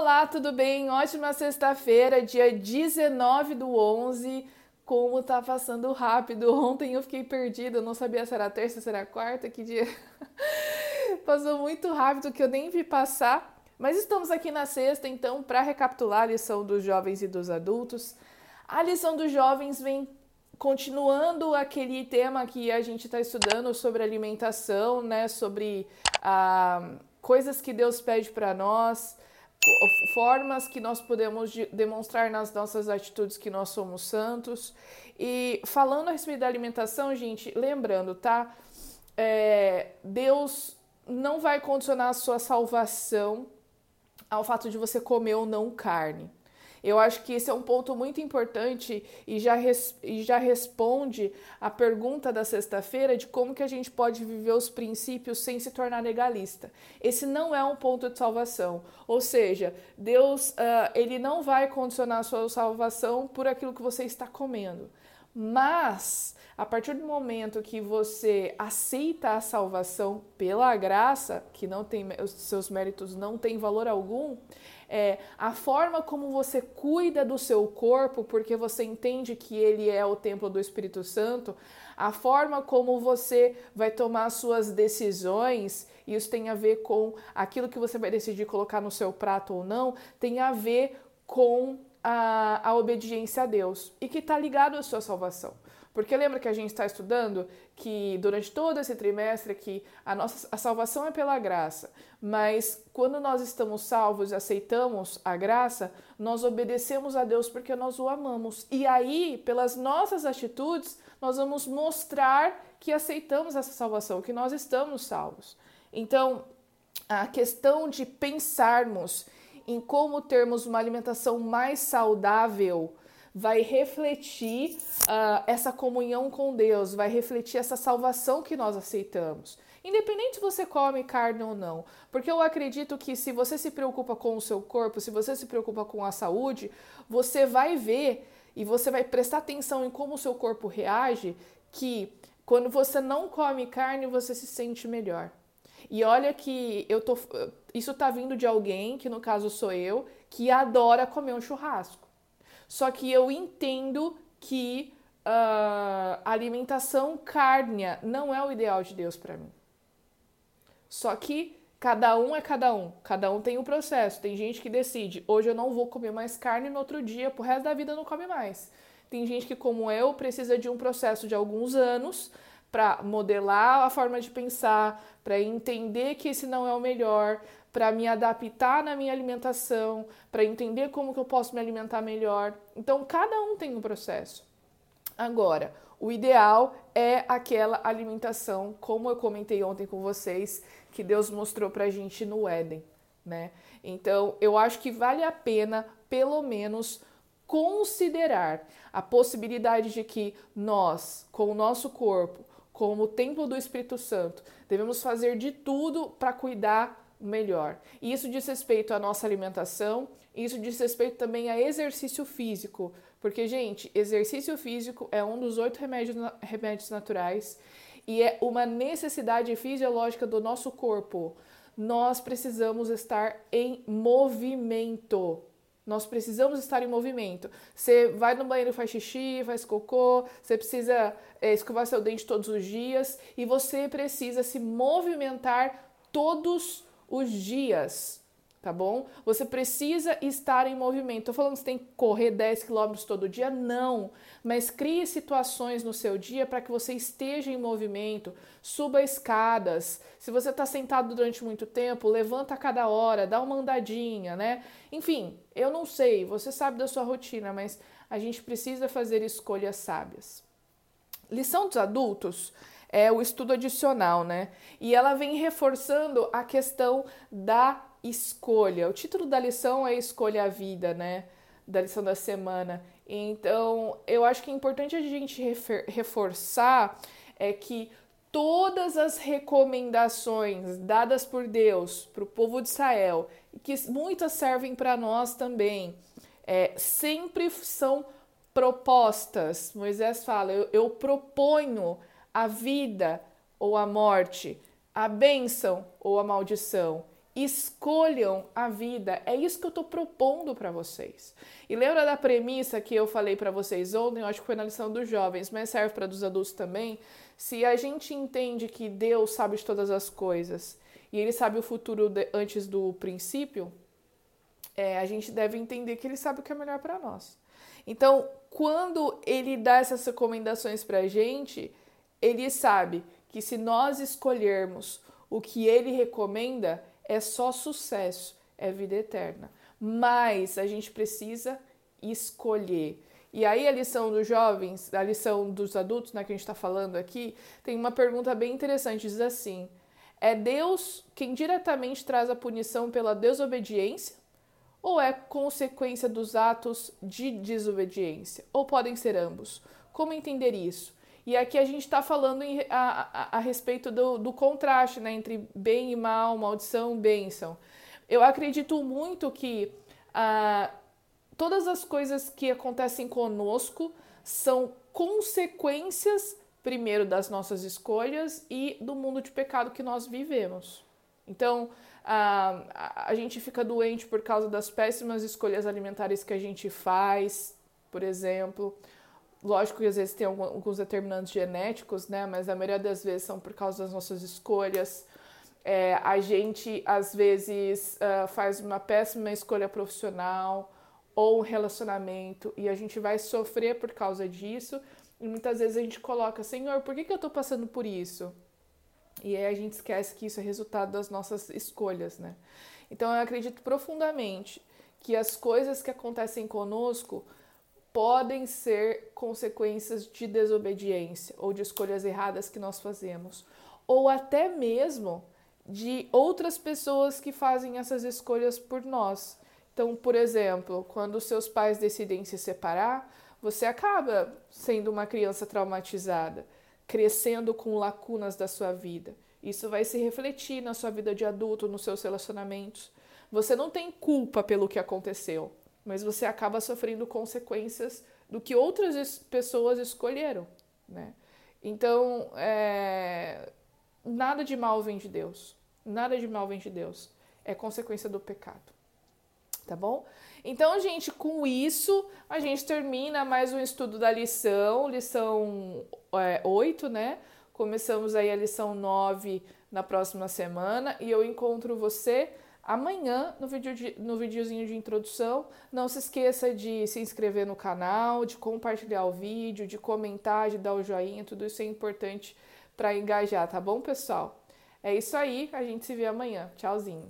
Olá, tudo bem? Ótima sexta-feira, dia 19 do 11. Como tá passando rápido. Ontem eu fiquei perdida, não sabia se era terça, se era quarta, que dia. Passou muito rápido que eu nem vi passar. Mas estamos aqui na sexta, então, para recapitular a lição dos jovens e dos adultos. A lição dos jovens vem continuando aquele tema que a gente está estudando sobre alimentação, né? Sobre ah, coisas que Deus pede para nós formas que nós podemos demonstrar nas nossas atitudes que nós somos santos. E falando a respeito da alimentação, gente, lembrando, tá? É, Deus não vai condicionar a sua salvação ao fato de você comer ou não carne. Eu acho que esse é um ponto muito importante e já, res, e já responde a pergunta da sexta-feira de como que a gente pode viver os princípios sem se tornar legalista. Esse não é um ponto de salvação. Ou seja, Deus uh, ele não vai condicionar a sua salvação por aquilo que você está comendo. Mas a partir do momento que você aceita a salvação pela graça, que não tem os seus méritos não têm valor algum, é, a forma como você cuida do seu corpo, porque você entende que ele é o templo do Espírito Santo, a forma como você vai tomar suas decisões, isso tem a ver com aquilo que você vai decidir colocar no seu prato ou não, tem a ver com a, a obediência a Deus e que está ligado à sua salvação. Porque lembra que a gente está estudando que durante todo esse trimestre que a nossa a salvação é pela graça, mas quando nós estamos salvos e aceitamos a graça, nós obedecemos a Deus porque nós o amamos. E aí, pelas nossas atitudes, nós vamos mostrar que aceitamos essa salvação, que nós estamos salvos. Então, a questão de pensarmos em como termos uma alimentação mais saudável vai refletir uh, essa comunhão com Deus, vai refletir essa salvação que nós aceitamos. Independente se você come carne ou não, porque eu acredito que se você se preocupa com o seu corpo, se você se preocupa com a saúde, você vai ver e você vai prestar atenção em como o seu corpo reage, que quando você não come carne, você se sente melhor. E olha que eu tô isso tá vindo de alguém, que no caso sou eu, que adora comer um churrasco. Só que eu entendo que uh, alimentação cárnea não é o ideal de Deus para mim. Só que cada um é cada um, cada um tem um processo. Tem gente que decide, hoje eu não vou comer mais carne, no outro dia, pro resto da vida, não come mais. Tem gente que, como eu, precisa de um processo de alguns anos para modelar a forma de pensar, para entender que esse não é o melhor, para me adaptar na minha alimentação, para entender como que eu posso me alimentar melhor. Então, cada um tem um processo. Agora, o ideal é aquela alimentação, como eu comentei ontem com vocês, que Deus mostrou para a gente no Éden, né? Então, eu acho que vale a pena, pelo menos, considerar a possibilidade de que nós, com o nosso corpo, como o templo do Espírito Santo, devemos fazer de tudo para cuidar melhor. E isso diz respeito à nossa alimentação, isso diz respeito também a exercício físico, porque, gente, exercício físico é um dos oito remédios, remédios naturais e é uma necessidade fisiológica do nosso corpo. Nós precisamos estar em movimento. Nós precisamos estar em movimento. Você vai no banheiro, faz xixi, faz cocô, você precisa é, escovar seu dente todos os dias e você precisa se movimentar todos os dias, tá bom? Você precisa estar em movimento. Tô falando que você tem que correr 10 quilômetros todo dia? Não. Mas crie situações no seu dia para que você esteja em movimento. Suba escadas. Se você está sentado durante muito tempo, levanta a cada hora, dá uma andadinha, né? Enfim, eu não sei, você sabe da sua rotina, mas a gente precisa fazer escolhas sábias. Lição dos adultos é o estudo adicional, né? E ela vem reforçando a questão da escolha. O título da lição é Escolha a Vida, né? Da lição da semana. Então, eu acho que é importante a gente reforçar é que todas as recomendações dadas por Deus para o povo de Israel, que muitas servem para nós também, é, sempre são propostas. Moisés fala: eu, eu proponho a vida ou a morte, a bênção ou a maldição. Escolham a vida. É isso que eu estou propondo para vocês. E lembra da premissa que eu falei para vocês ontem? Eu acho que foi na lição dos jovens, mas serve para dos adultos também. Se a gente entende que Deus sabe de todas as coisas e Ele sabe o futuro de, antes do princípio, é, a gente deve entender que Ele sabe o que é melhor para nós. Então, quando Ele dá essas recomendações para a gente, Ele sabe que se nós escolhermos o que Ele recomenda, é só sucesso, é vida eterna. Mas a gente precisa escolher. E aí a lição dos jovens, a lição dos adultos, né, que a gente está falando aqui, tem uma pergunta bem interessante, diz assim: é Deus quem diretamente traz a punição pela desobediência ou é consequência dos atos de desobediência? Ou podem ser ambos? Como entender isso? E aqui a gente está falando em, a, a, a, respeito do, do contraste né, entre bem e mal, maldição e bênção. Eu acredito muito que ah, todas as coisas que acontecem conosco são consequências, primeiro, das nossas escolhas e do mundo de pecado que nós vivemos. Então, a, a gente fica doente por causa das péssimas escolhas alimentares que a gente faz, por exemplo Lógico que às vezes tem alguns determinantes genéticos, né? Mas a maioria das vezes são por causa das nossas escolhas. É, a gente às vezes uh, faz uma péssima escolha profissional ou um relacionamento e a gente vai sofrer por causa disso. E muitas vezes a gente coloca, Senhor, por que, que eu estou passando por isso? E aí a gente esquece que isso é resultado das nossas escolhas, né? Então eu acredito profundamente que as coisas que acontecem conosco podem ser consequências de desobediência ou de escolhas erradas que nós fazemos, ou até mesmo de outras pessoas que fazem essas escolhas por nós. Então, por exemplo, quando seus pais decidem se separar, você acaba sendo uma criança traumatizada, crescendo com lacunas da sua vida. Isso vai se refletir na sua vida de adulto, nos seus relacionamentos. Você não tem culpa pelo que aconteceu, mas você acaba sofrendo consequências do que outras pessoas escolheram, né? Então, é, nada de mal vem de Deus, nada de mal vem de Deus, é consequência do pecado, tá bom? Então, gente, com isso, a gente termina mais um estudo da lição, lição é, 8, né? Começamos aí a lição 9 na próxima semana e eu encontro você amanhã no, vídeo de, no videozinho de introdução. Não se esqueça de se inscrever no canal, de compartilhar o vídeo, de comentar, de dar o joinha, tudo isso é importante para engajar, tá bom, pessoal? É isso aí, a gente se vê amanhã. Tchauzinho.